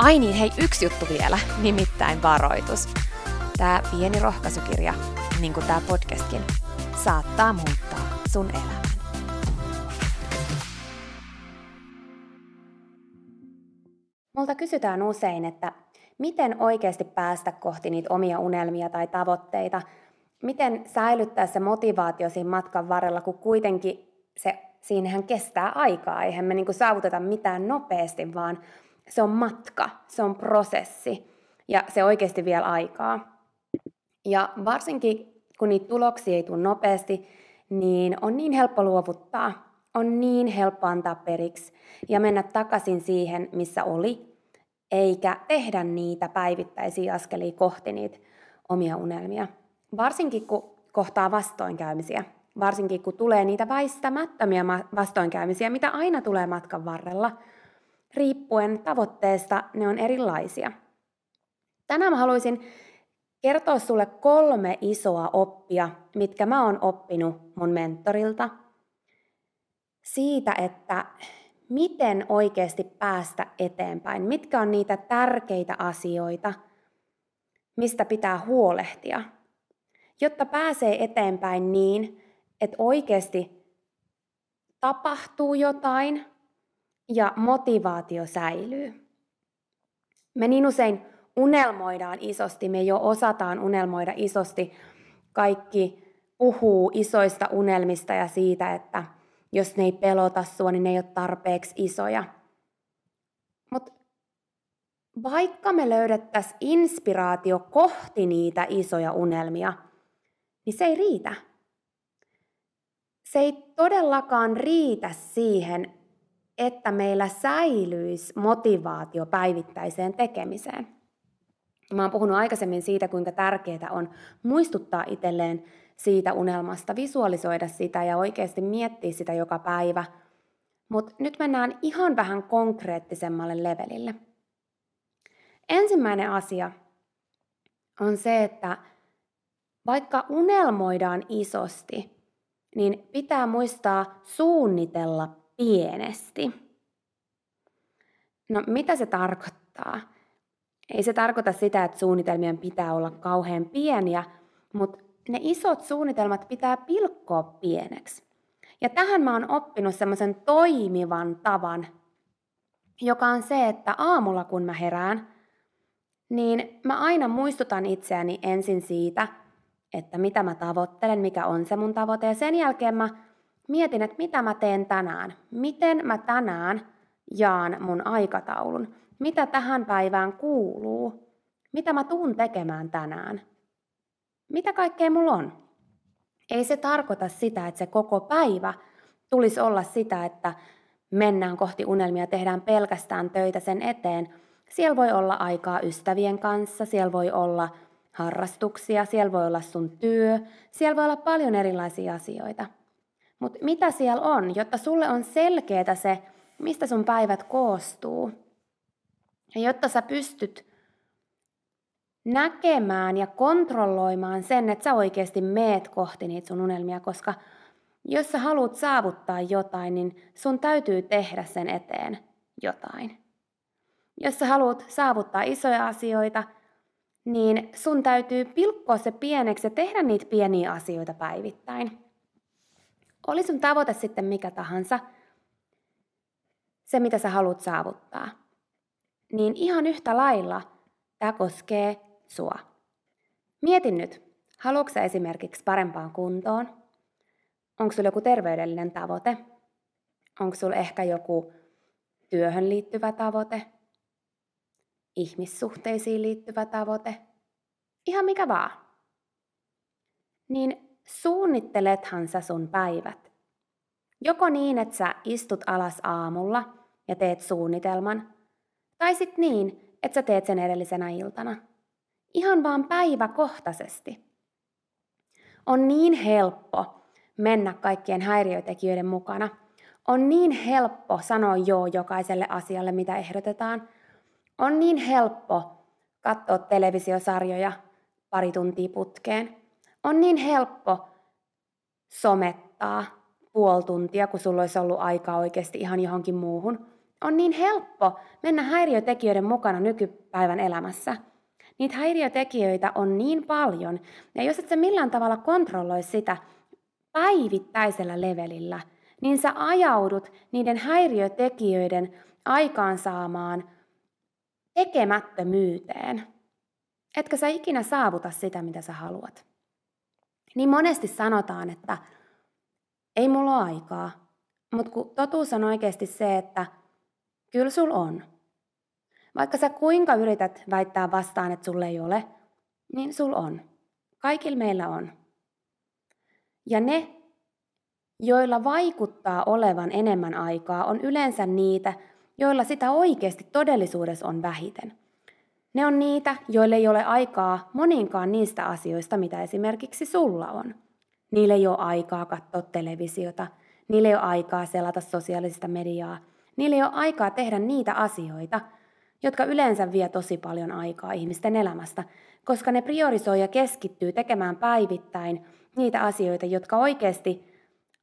Ai niin, hei, yksi juttu vielä, nimittäin varoitus. Tämä pieni rohkaisukirja, niin kuin tämä podcastkin, saattaa muuttaa sun elämän. Multa kysytään usein, että miten oikeasti päästä kohti niitä omia unelmia tai tavoitteita, miten säilyttää se motivaatio siinä matkan varrella, kun kuitenkin se, siinähän kestää aikaa, eihän me niinku saavuteta mitään nopeasti, vaan se on matka, se on prosessi ja se oikeasti vielä aikaa. Ja varsinkin kun niitä tuloksia ei tule nopeasti, niin on niin helppo luovuttaa, on niin helppo antaa periksi ja mennä takaisin siihen, missä oli, eikä tehdä niitä päivittäisiä askelia kohti niitä omia unelmia. Varsinkin kun kohtaa vastoinkäymisiä, varsinkin kun tulee niitä väistämättömiä vastoinkäymisiä, mitä aina tulee matkan varrella – riippuen tavoitteesta ne on erilaisia. Tänään mä haluaisin kertoa sulle kolme isoa oppia, mitkä mä oon oppinut mun mentorilta. Siitä, että miten oikeasti päästä eteenpäin, mitkä on niitä tärkeitä asioita, mistä pitää huolehtia, jotta pääsee eteenpäin niin, että oikeasti tapahtuu jotain, ja motivaatio säilyy. Me niin usein unelmoidaan isosti, me jo osataan unelmoida isosti. Kaikki puhuu isoista unelmista ja siitä, että jos ne ei pelota sua, niin ne ei ole tarpeeksi isoja. Mutta vaikka me löydettäisiin inspiraatio kohti niitä isoja unelmia, niin se ei riitä. Se ei todellakaan riitä siihen, että meillä säilyisi motivaatio päivittäiseen tekemiseen. Mä oon puhunut aikaisemmin siitä, kuinka tärkeää on muistuttaa itselleen siitä unelmasta, visualisoida sitä ja oikeasti miettiä sitä joka päivä. Mutta nyt mennään ihan vähän konkreettisemmalle levelille. Ensimmäinen asia on se, että vaikka unelmoidaan isosti, niin pitää muistaa suunnitella pienesti. No mitä se tarkoittaa? Ei se tarkoita sitä, että suunnitelmien pitää olla kauhean pieniä, mutta ne isot suunnitelmat pitää pilkkoa pieneksi. Ja tähän mä oon oppinut semmoisen toimivan tavan, joka on se, että aamulla kun mä herään, niin mä aina muistutan itseäni ensin siitä, että mitä mä tavoittelen, mikä on se mun tavoite, ja sen jälkeen mä mietin, että mitä mä teen tänään. Miten mä tänään jaan mun aikataulun. Mitä tähän päivään kuuluu. Mitä mä tuun tekemään tänään. Mitä kaikkea mulla on. Ei se tarkoita sitä, että se koko päivä tulisi olla sitä, että mennään kohti unelmia, tehdään pelkästään töitä sen eteen. Siellä voi olla aikaa ystävien kanssa, siellä voi olla harrastuksia, siellä voi olla sun työ, siellä voi olla paljon erilaisia asioita. Mutta mitä siellä on, jotta sulle on selkeää se, mistä sun päivät koostuu. Ja jotta sä pystyt näkemään ja kontrolloimaan sen, että sä oikeasti meet kohti niitä sun unelmia, koska jos sä haluat saavuttaa jotain, niin sun täytyy tehdä sen eteen jotain. Jos sä haluat saavuttaa isoja asioita, niin sun täytyy pilkkoa se pieneksi ja tehdä niitä pieniä asioita päivittäin. Oli sun tavoite sitten mikä tahansa, se mitä sä haluat saavuttaa, niin ihan yhtä lailla tämä koskee sua. Mietin nyt, haluatko sä esimerkiksi parempaan kuntoon? Onko sulla joku terveydellinen tavoite? Onko sulla ehkä joku työhön liittyvä tavoite? Ihmissuhteisiin liittyvä tavoite? Ihan mikä vaan. Niin suunnittelethan sä sun päivät. Joko niin, että sä istut alas aamulla ja teet suunnitelman, tai sitten niin, että sä teet sen edellisenä iltana. Ihan vaan päiväkohtaisesti. On niin helppo mennä kaikkien häiriötekijöiden mukana. On niin helppo sanoa joo jokaiselle asialle, mitä ehdotetaan. On niin helppo katsoa televisiosarjoja pari tuntia putkeen. On niin helppo somettaa puoli tuntia, kun sulla olisi ollut aikaa oikeasti ihan johonkin muuhun. On niin helppo mennä häiriötekijöiden mukana nykypäivän elämässä. Niitä häiriötekijöitä on niin paljon, ja jos et sä millään tavalla kontrolloi sitä päivittäisellä levelillä, niin sä ajaudut niiden häiriötekijöiden aikaansaamaan tekemättömyyteen. Etkä sä ikinä saavuta sitä, mitä sä haluat. Niin monesti sanotaan, että ei mulla ole aikaa. Mutta kun totuus on oikeasti se, että kyllä sul on. Vaikka sä kuinka yrität väittää vastaan, että sulle ei ole, niin sul on. Kaikilla meillä on. Ja ne, joilla vaikuttaa olevan enemmän aikaa, on yleensä niitä, joilla sitä oikeasti todellisuudessa on vähiten. Ne on niitä, joille ei ole aikaa moninkaan niistä asioista, mitä esimerkiksi sulla on. Niille ei ole aikaa katsoa televisiota, niille ei ole aikaa selata sosiaalista mediaa, niille ei ole aikaa tehdä niitä asioita, jotka yleensä vie tosi paljon aikaa ihmisten elämästä, koska ne priorisoi ja keskittyy tekemään päivittäin niitä asioita, jotka oikeasti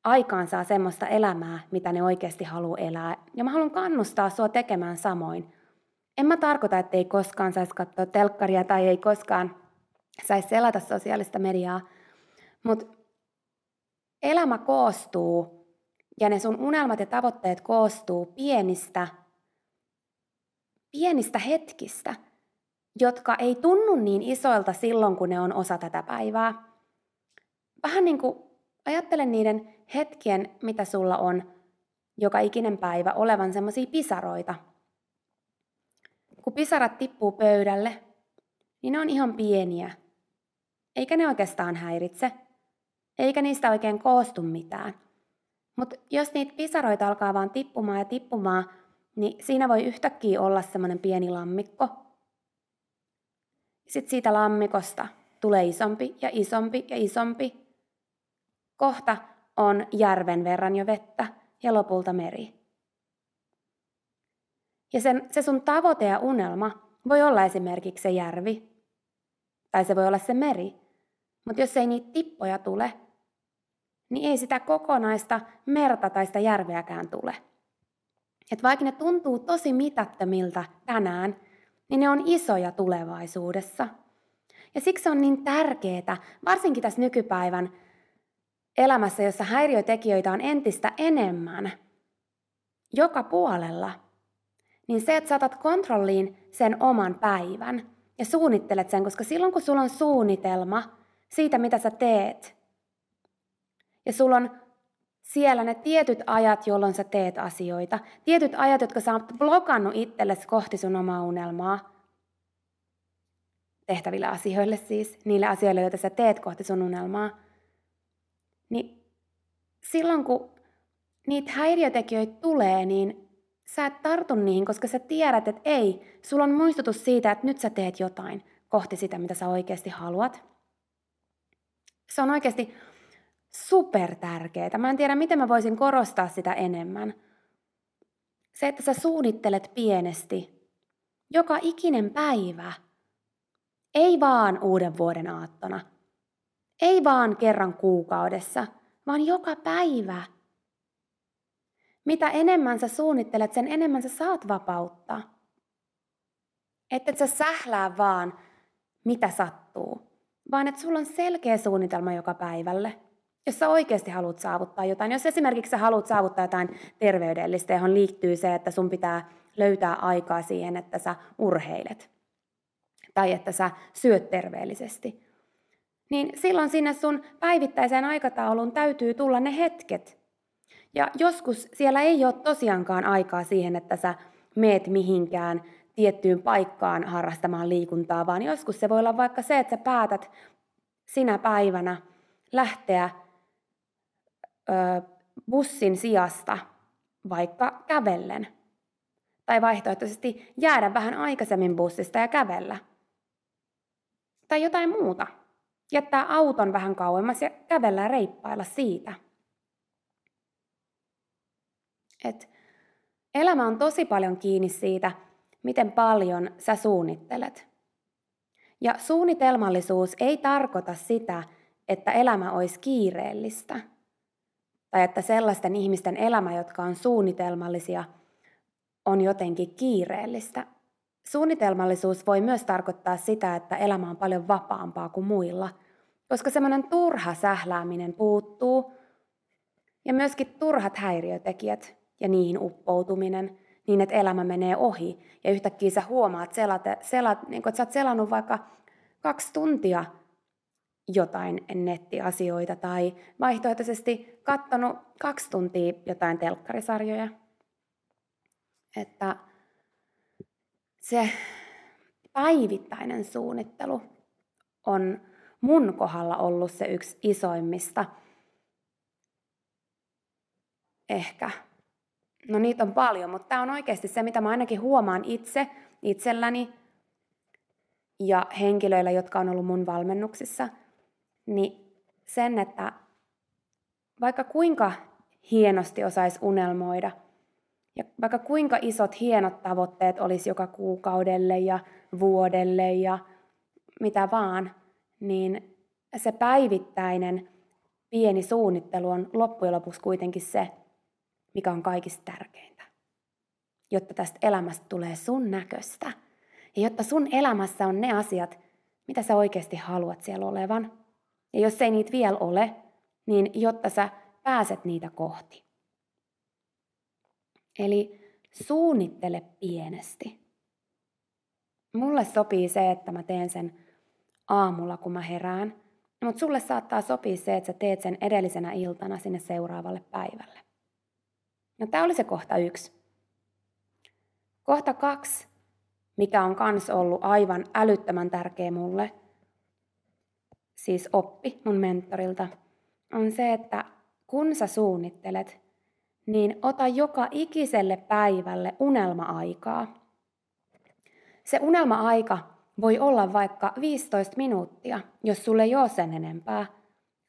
aikaansaa semmoista elämää, mitä ne oikeasti haluaa elää. Ja mä haluan kannustaa sua tekemään samoin. En mä tarkoita, että ei koskaan saisi katsoa telkkaria tai ei koskaan saisi selata sosiaalista mediaa, mutta elämä koostuu ja ne sun unelmat ja tavoitteet koostuu pienistä, pienistä hetkistä, jotka ei tunnu niin isoilta silloin, kun ne on osa tätä päivää. Vähän niin kuin ajattelen niiden hetkien, mitä sulla on joka ikinen päivä, olevan semmoisia pisaroita – kun pisarat tippuu pöydälle, niin ne on ihan pieniä. Eikä ne oikeastaan häiritse. Eikä niistä oikein koostu mitään. Mutta jos niitä pisaroita alkaa vaan tippumaan ja tippumaan, niin siinä voi yhtäkkiä olla semmoinen pieni lammikko. Sitten siitä lammikosta tulee isompi ja isompi ja isompi. Kohta on järven verran jo vettä ja lopulta meri. Ja sen, se sun tavoite ja unelma voi olla esimerkiksi se järvi, tai se voi olla se meri. Mutta jos ei niitä tippoja tule, niin ei sitä kokonaista merta tai sitä järveäkään tule. Et vaikka ne tuntuu tosi mitättömiltä tänään, niin ne on isoja tulevaisuudessa. Ja siksi on niin tärkeää, varsinkin tässä nykypäivän elämässä, jossa häiriötekijöitä on entistä enemmän, joka puolella – niin se, että saatat kontrolliin sen oman päivän ja suunnittelet sen, koska silloin kun sulla on suunnitelma siitä, mitä sä teet, ja sulla on siellä ne tietyt ajat, jolloin sä teet asioita. Tietyt ajat, jotka sä oot blokannut itsellesi kohti sun omaa unelmaa. Tehtäville asioille siis, niille asioille, joita sä teet kohti sun unelmaa. Niin silloin kun niitä häiriötekijöitä tulee, niin sä et tartu niihin, koska sä tiedät, että ei, sulla on muistutus siitä, että nyt sä teet jotain kohti sitä, mitä sä oikeasti haluat. Se on oikeasti super tärkeää. Mä en tiedä, miten mä voisin korostaa sitä enemmän. Se, että sä suunnittelet pienesti, joka ikinen päivä. Ei vaan uuden vuoden aattona. Ei vaan kerran kuukaudessa, vaan joka päivä. Mitä enemmän sä suunnittelet, sen enemmän sä saat vapautta. Että et sä sählää vaan, mitä sattuu, vaan että sulla on selkeä suunnitelma joka päivälle – jos sä oikeasti haluat saavuttaa jotain, jos esimerkiksi sä haluat saavuttaa jotain terveydellistä, johon liittyy se, että sun pitää löytää aikaa siihen, että sä urheilet tai että sä syöt terveellisesti, niin silloin sinne sun päivittäiseen aikatauluun täytyy tulla ne hetket. Ja joskus siellä ei ole tosiaankaan aikaa siihen, että sä meet mihinkään tiettyyn paikkaan harrastamaan liikuntaa, vaan joskus se voi olla vaikka se, että sä päätät sinä päivänä lähteä bussin sijasta vaikka kävellen. Tai vaihtoehtoisesti jäädä vähän aikaisemmin bussista ja kävellä. Tai jotain muuta. Jättää auton vähän kauemmas ja kävellä reippailla siitä. Et elämä on tosi paljon kiinni siitä, miten paljon sä suunnittelet. Ja suunnitelmallisuus ei tarkoita sitä, että elämä olisi kiireellistä – tai että sellaisten ihmisten elämä, jotka on suunnitelmallisia, on jotenkin kiireellistä. Suunnitelmallisuus voi myös tarkoittaa sitä, että elämä on paljon vapaampaa kuin muilla, koska semmoinen turha sählääminen puuttuu ja myöskin turhat häiriötekijät ja niihin uppoutuminen niin, että elämä menee ohi ja yhtäkkiä sä huomaat, selat, selat, niin kun, että sä oot selannut vaikka kaksi tuntia jotain nettiasioita tai vaihtoehtoisesti katsonut kaksi tuntia jotain telkkarisarjoja. Että se päivittäinen suunnittelu on mun kohdalla ollut se yksi isoimmista. Ehkä. No niitä on paljon, mutta tämä on oikeasti se, mitä mä ainakin huomaan itse, itselläni ja henkilöillä, jotka on ollut mun valmennuksissa – niin sen, että vaikka kuinka hienosti osaisi unelmoida, ja vaikka kuinka isot hienot tavoitteet olisi joka kuukaudelle ja vuodelle ja mitä vaan, niin se päivittäinen pieni suunnittelu on loppujen lopuksi kuitenkin se, mikä on kaikista tärkeintä. Jotta tästä elämästä tulee sun näköistä. Ja jotta sun elämässä on ne asiat, mitä sä oikeasti haluat siellä olevan. Ja jos ei niitä vielä ole, niin jotta sä pääset niitä kohti. Eli suunnittele pienesti. Mulle sopii se, että mä teen sen aamulla, kun mä herään, mutta sulle saattaa sopia se, että sä teet sen edellisenä iltana sinne seuraavalle päivälle. No tämä oli se kohta yksi. Kohta kaksi, mikä on kans ollut aivan älyttömän tärkeä mulle – siis oppi mun mentorilta, on se, että kun sä suunnittelet, niin ota joka ikiselle päivälle unelma-aikaa. Se unelma-aika voi olla vaikka 15 minuuttia, jos sulle ei ole sen enempää.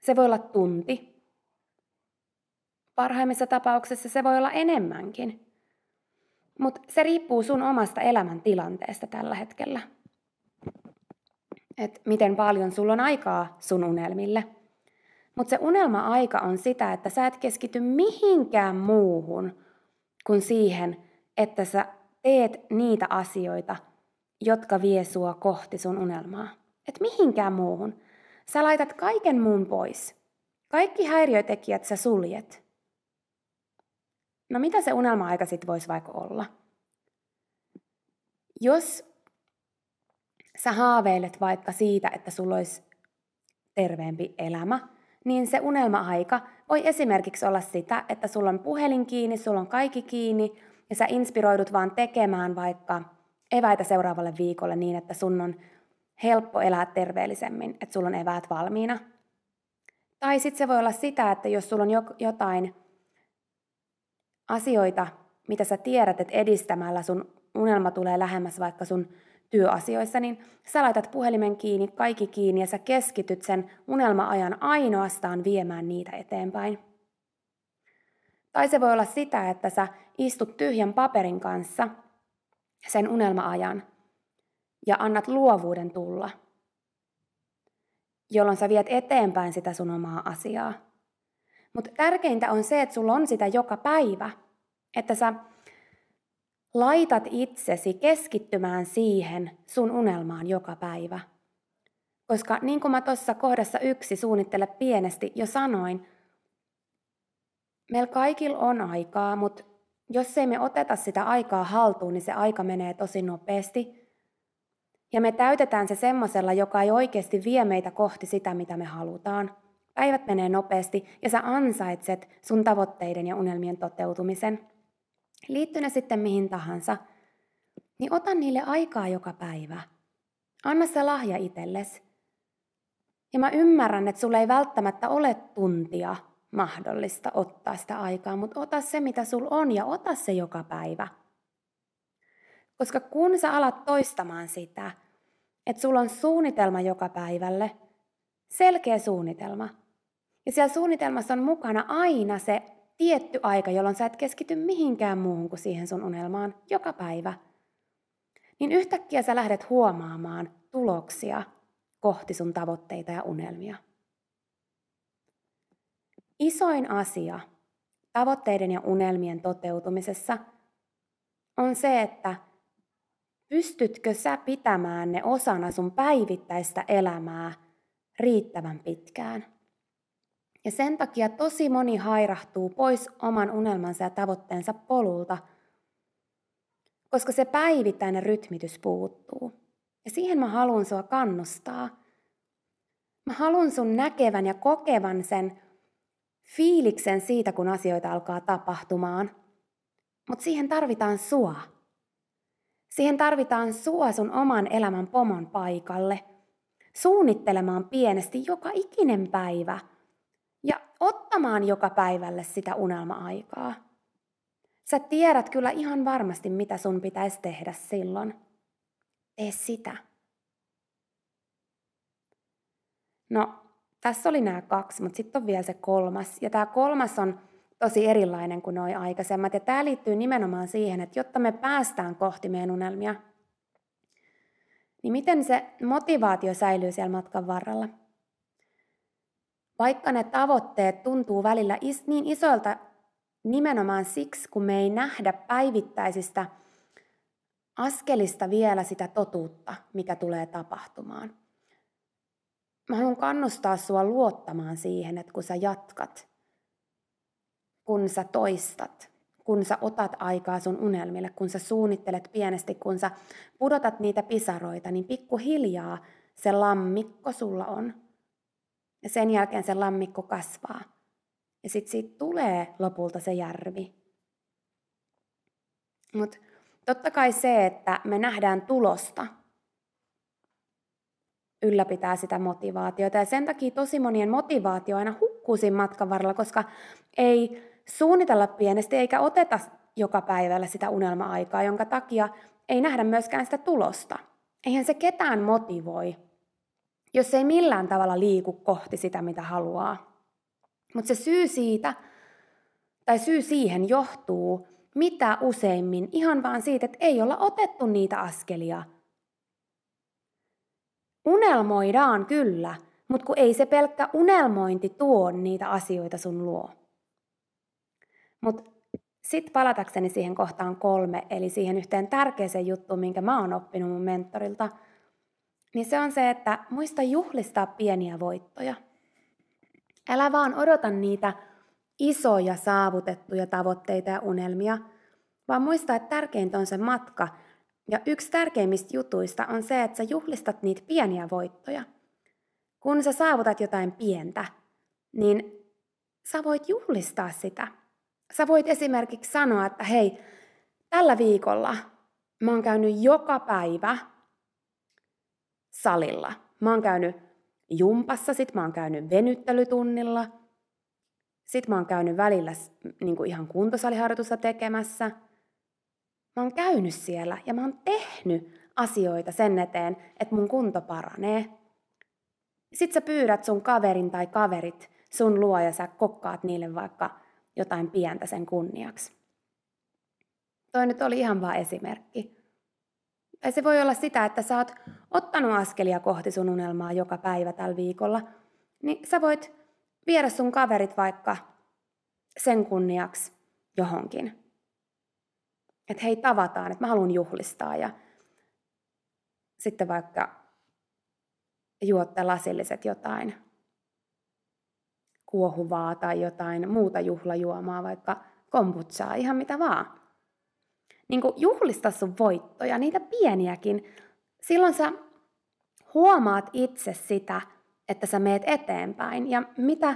Se voi olla tunti. Parhaimmissa tapauksissa se voi olla enemmänkin. Mutta se riippuu sun omasta elämäntilanteesta tällä hetkellä että miten paljon sulla on aikaa sun unelmille. Mutta se unelma-aika on sitä, että sä et keskity mihinkään muuhun kuin siihen, että sä teet niitä asioita, jotka vie sua kohti sun unelmaa. Et mihinkään muuhun. Sä laitat kaiken muun pois. Kaikki häiriötekijät sä suljet. No mitä se unelma-aika sitten voisi vaikka olla? Jos sä haaveilet vaikka siitä, että sulla olisi terveempi elämä, niin se unelma-aika voi esimerkiksi olla sitä, että sulla on puhelin kiinni, sulla on kaikki kiinni ja sä inspiroidut vaan tekemään vaikka eväitä seuraavalle viikolle niin, että sun on helppo elää terveellisemmin, että sulla on eväät valmiina. Tai sitten se voi olla sitä, että jos sulla on jotain asioita, mitä sä tiedät, että edistämällä sun unelma tulee lähemmäs vaikka sun työasioissa, niin sä laitat puhelimen kiinni, kaikki kiinni ja sä keskityt sen unelma-ajan ainoastaan viemään niitä eteenpäin. Tai se voi olla sitä, että sä istut tyhjän paperin kanssa sen unelma-ajan ja annat luovuuden tulla, jolloin sä viet eteenpäin sitä sun omaa asiaa. Mutta tärkeintä on se, että sulla on sitä joka päivä, että sä laitat itsesi keskittymään siihen sun unelmaan joka päivä. Koska niin kuin mä tuossa kohdassa yksi suunnittele pienesti jo sanoin, meillä kaikilla on aikaa, mutta jos ei me oteta sitä aikaa haltuun, niin se aika menee tosi nopeasti. Ja me täytetään se semmoisella, joka ei oikeasti vie meitä kohti sitä, mitä me halutaan. Päivät menee nopeasti ja sä ansaitset sun tavoitteiden ja unelmien toteutumisen. Liittyy ne sitten mihin tahansa, niin ota niille aikaa joka päivä. Anna se lahja itsellesi. Ja mä ymmärrän, että sulle ei välttämättä ole tuntia mahdollista ottaa sitä aikaa, mutta ota se, mitä sul on, ja ota se joka päivä. Koska kun sä alat toistamaan sitä, että sulla on suunnitelma joka päivälle, selkeä suunnitelma, ja siellä suunnitelmassa on mukana aina se tietty aika, jolloin sä et keskity mihinkään muuhun kuin siihen sun unelmaan joka päivä, niin yhtäkkiä sä lähdet huomaamaan tuloksia kohti sun tavoitteita ja unelmia. Isoin asia tavoitteiden ja unelmien toteutumisessa on se, että pystytkö sä pitämään ne osana sun päivittäistä elämää riittävän pitkään. Ja sen takia tosi moni hairahtuu pois oman unelmansa ja tavoitteensa polulta, koska se päivittäinen rytmitys puuttuu. Ja siihen mä haluan sua kannustaa. Mä haluan sun näkevän ja kokevan sen fiiliksen siitä, kun asioita alkaa tapahtumaan. Mutta siihen tarvitaan sua. Siihen tarvitaan sua sun oman elämän pomon paikalle. Suunnittelemaan pienesti joka ikinen päivä. Ottamaan joka päivälle sitä unelma-aikaa. Sä tiedät kyllä ihan varmasti, mitä sun pitäisi tehdä silloin. Tee sitä. No, tässä oli nämä kaksi, mutta sitten on vielä se kolmas. Ja tämä kolmas on tosi erilainen kuin nuo aikaisemmat. Ja tämä liittyy nimenomaan siihen, että jotta me päästään kohti meidän unelmia, niin miten se motivaatio säilyy siellä matkan varrella? Vaikka ne tavoitteet tuntuu välillä is- niin isoilta nimenomaan siksi, kun me ei nähdä päivittäisistä askelista vielä sitä totuutta, mikä tulee tapahtumaan – mä haluan kannustaa sua luottamaan siihen, että kun sä jatkat, kun sä toistat, kun sä otat aikaa sun unelmille, kun sä suunnittelet pienesti, kun sä pudotat niitä pisaroita, niin pikkuhiljaa se lammikko sulla on. Ja sen jälkeen se lammikko kasvaa. Ja sitten siitä tulee lopulta se järvi. Mutta totta kai se, että me nähdään tulosta – ylläpitää sitä motivaatiota. Ja sen takia tosi monien motivaatio aina hukkuu siinä matkan varrella, koska ei suunnitella pienesti eikä oteta joka päivällä sitä unelma-aikaa, jonka takia ei nähdä myöskään sitä tulosta. Eihän se ketään motivoi, jos ei millään tavalla liiku kohti sitä, mitä haluaa. Mutta se syy siitä, tai syy siihen johtuu mitä useimmin ihan vaan siitä, että ei olla otettu niitä askelia – Unelmoidaan kyllä, mutta kun ei se pelkkä unelmointi tuo niitä asioita sun luo. Mutta sitten palatakseni siihen kohtaan kolme, eli siihen yhteen tärkeäseen juttuun, minkä mä oon oppinut mun mentorilta, niin se on se, että muista juhlistaa pieniä voittoja. Älä vaan odota niitä isoja saavutettuja tavoitteita ja unelmia, vaan muista, että tärkeintä on se matka ja yksi tärkeimmistä jutuista on se, että sä juhlistat niitä pieniä voittoja. Kun sä saavutat jotain pientä, niin sä voit juhlistaa sitä. Sä voit esimerkiksi sanoa, että hei, tällä viikolla mä oon käynyt joka päivä salilla. Mä oon käynyt jumpassa, sit mä oon käynyt venyttelytunnilla, sit mä oon käynyt välillä niin kuin ihan kuntosaliharjoitusta tekemässä. Mä oon käynyt siellä ja mä oon tehnyt asioita sen eteen, että mun kunto paranee. Sitten sä pyydät sun kaverin tai kaverit sun luo ja sä kokkaat niille vaikka jotain pientä sen kunniaksi. Toi nyt oli ihan vaan esimerkki. Tai se voi olla sitä, että sä oot ottanut askelia kohti sun unelmaa joka päivä tällä viikolla, niin sä voit viedä sun kaverit vaikka sen kunniaksi johonkin. Että hei, tavataan, että mä haluan juhlistaa ja sitten vaikka juotte lasilliset jotain kuohuvaa tai jotain muuta juhlajuomaa, vaikka kombutsaa, ihan mitä vaan. Niin juhlista sun voittoja, niitä pieniäkin. Silloin sä huomaat itse sitä, että sä meet eteenpäin. Ja mitä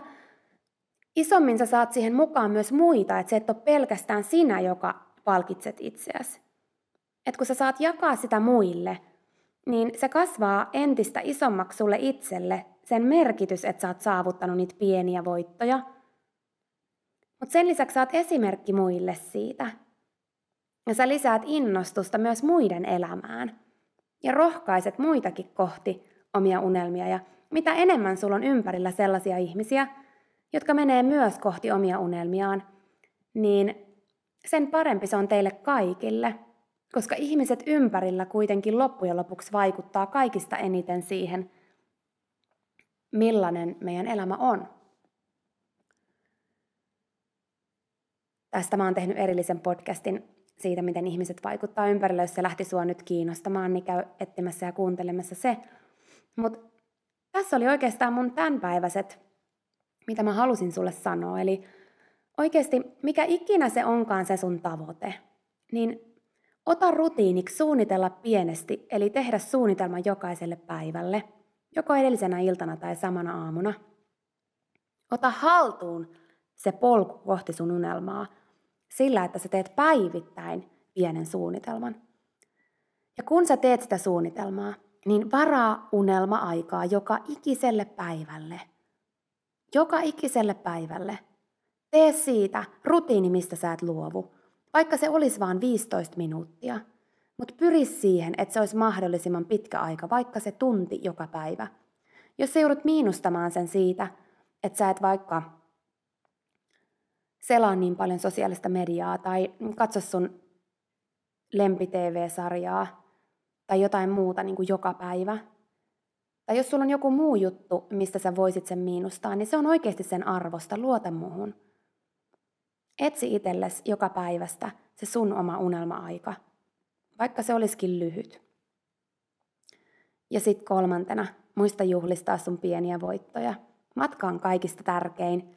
isommin sä saat siihen mukaan myös muita, että se et ole pelkästään sinä, joka palkitset itseäsi. Että kun sä saat jakaa sitä muille, niin se kasvaa entistä isommaksi sulle itselle sen merkitys, että sä oot saavuttanut niitä pieniä voittoja. Mutta sen lisäksi sä oot esimerkki muille siitä. Ja sä lisäät innostusta myös muiden elämään. Ja rohkaiset muitakin kohti omia unelmia. Ja mitä enemmän sulla on ympärillä sellaisia ihmisiä, jotka menee myös kohti omia unelmiaan, niin sen parempi se on teille kaikille, koska ihmiset ympärillä kuitenkin loppujen lopuksi vaikuttaa kaikista eniten siihen, millainen meidän elämä on. Tästä mä oon tehnyt erillisen podcastin siitä, miten ihmiset vaikuttaa ympärillä. Jos se lähti sua nyt kiinnostamaan, niin käy etsimässä ja kuuntelemassa se. Mutta tässä oli oikeastaan mun tämänpäiväiset, mitä mä halusin sulle sanoa. Eli oikeasti, mikä ikinä se onkaan se sun tavoite, niin ota rutiiniksi suunnitella pienesti, eli tehdä suunnitelma jokaiselle päivälle – joko edellisenä iltana tai samana aamuna. Ota haltuun se polku kohti sun unelmaa sillä, että sä teet päivittäin pienen suunnitelman. Ja kun sä teet sitä suunnitelmaa, niin varaa unelma-aikaa joka ikiselle päivälle. Joka ikiselle päivälle. Tee siitä rutiini, mistä sä et luovu. Vaikka se olisi vain 15 minuuttia – mutta pyri siihen, että se olisi mahdollisimman pitkä aika, vaikka se tunti joka päivä. Jos sä joudut miinustamaan sen siitä, että sä et vaikka selaa niin paljon sosiaalista mediaa tai katso sun lempi-tv-sarjaa tai jotain muuta niin kuin joka päivä. Tai jos sulla on joku muu juttu, mistä sä voisit sen miinustaa, niin se on oikeasti sen arvosta, luota muuhun. Etsi itsellesi joka päivästä se sun oma unelma-aika – vaikka se olisikin lyhyt. Ja sitten kolmantena, muista juhlistaa sun pieniä voittoja. Matka on kaikista tärkein.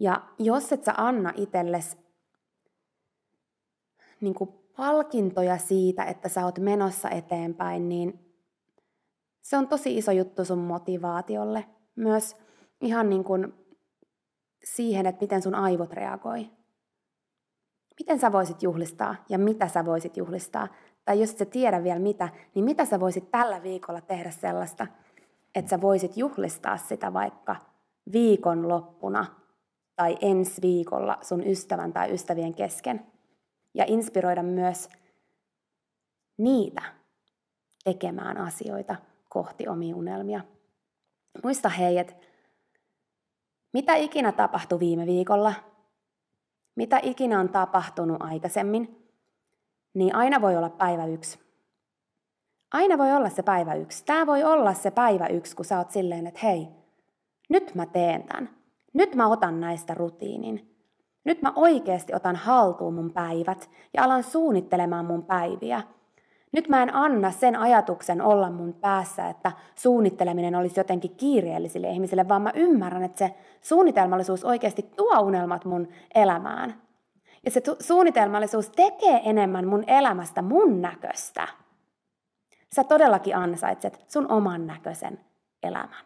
Ja jos et sä anna itsellesi niin palkintoja siitä, että sä oot menossa eteenpäin, niin se on tosi iso juttu sun motivaatiolle. Myös ihan niin kuin siihen, että miten sun aivot reagoi. Miten sä voisit juhlistaa ja mitä sä voisit juhlistaa? Tai jos et sä tiedä vielä mitä, niin mitä sä voisit tällä viikolla tehdä sellaista, että sä voisit juhlistaa sitä vaikka viikon loppuna tai ensi viikolla sun ystävän tai ystävien kesken. Ja inspiroida myös niitä tekemään asioita kohti omia unelmia. Muista hei, että mitä ikinä tapahtui viime viikolla, mitä ikinä on tapahtunut aikaisemmin, niin aina voi olla päivä yksi. Aina voi olla se päivä yksi. Tämä voi olla se päivä yksi, kun sä oot silleen, että hei, nyt mä teen tämän. Nyt mä otan näistä rutiinin. Nyt mä oikeasti otan haltuun mun päivät ja alan suunnittelemaan mun päiviä. Nyt mä en anna sen ajatuksen olla mun päässä, että suunnitteleminen olisi jotenkin kiireellisille ihmisille, vaan mä ymmärrän, että se suunnitelmallisuus oikeasti tuo unelmat mun elämään. Ja se suunnitelmallisuus tekee enemmän mun elämästä mun näköistä. Sä todellakin ansaitset sun oman näköisen elämän.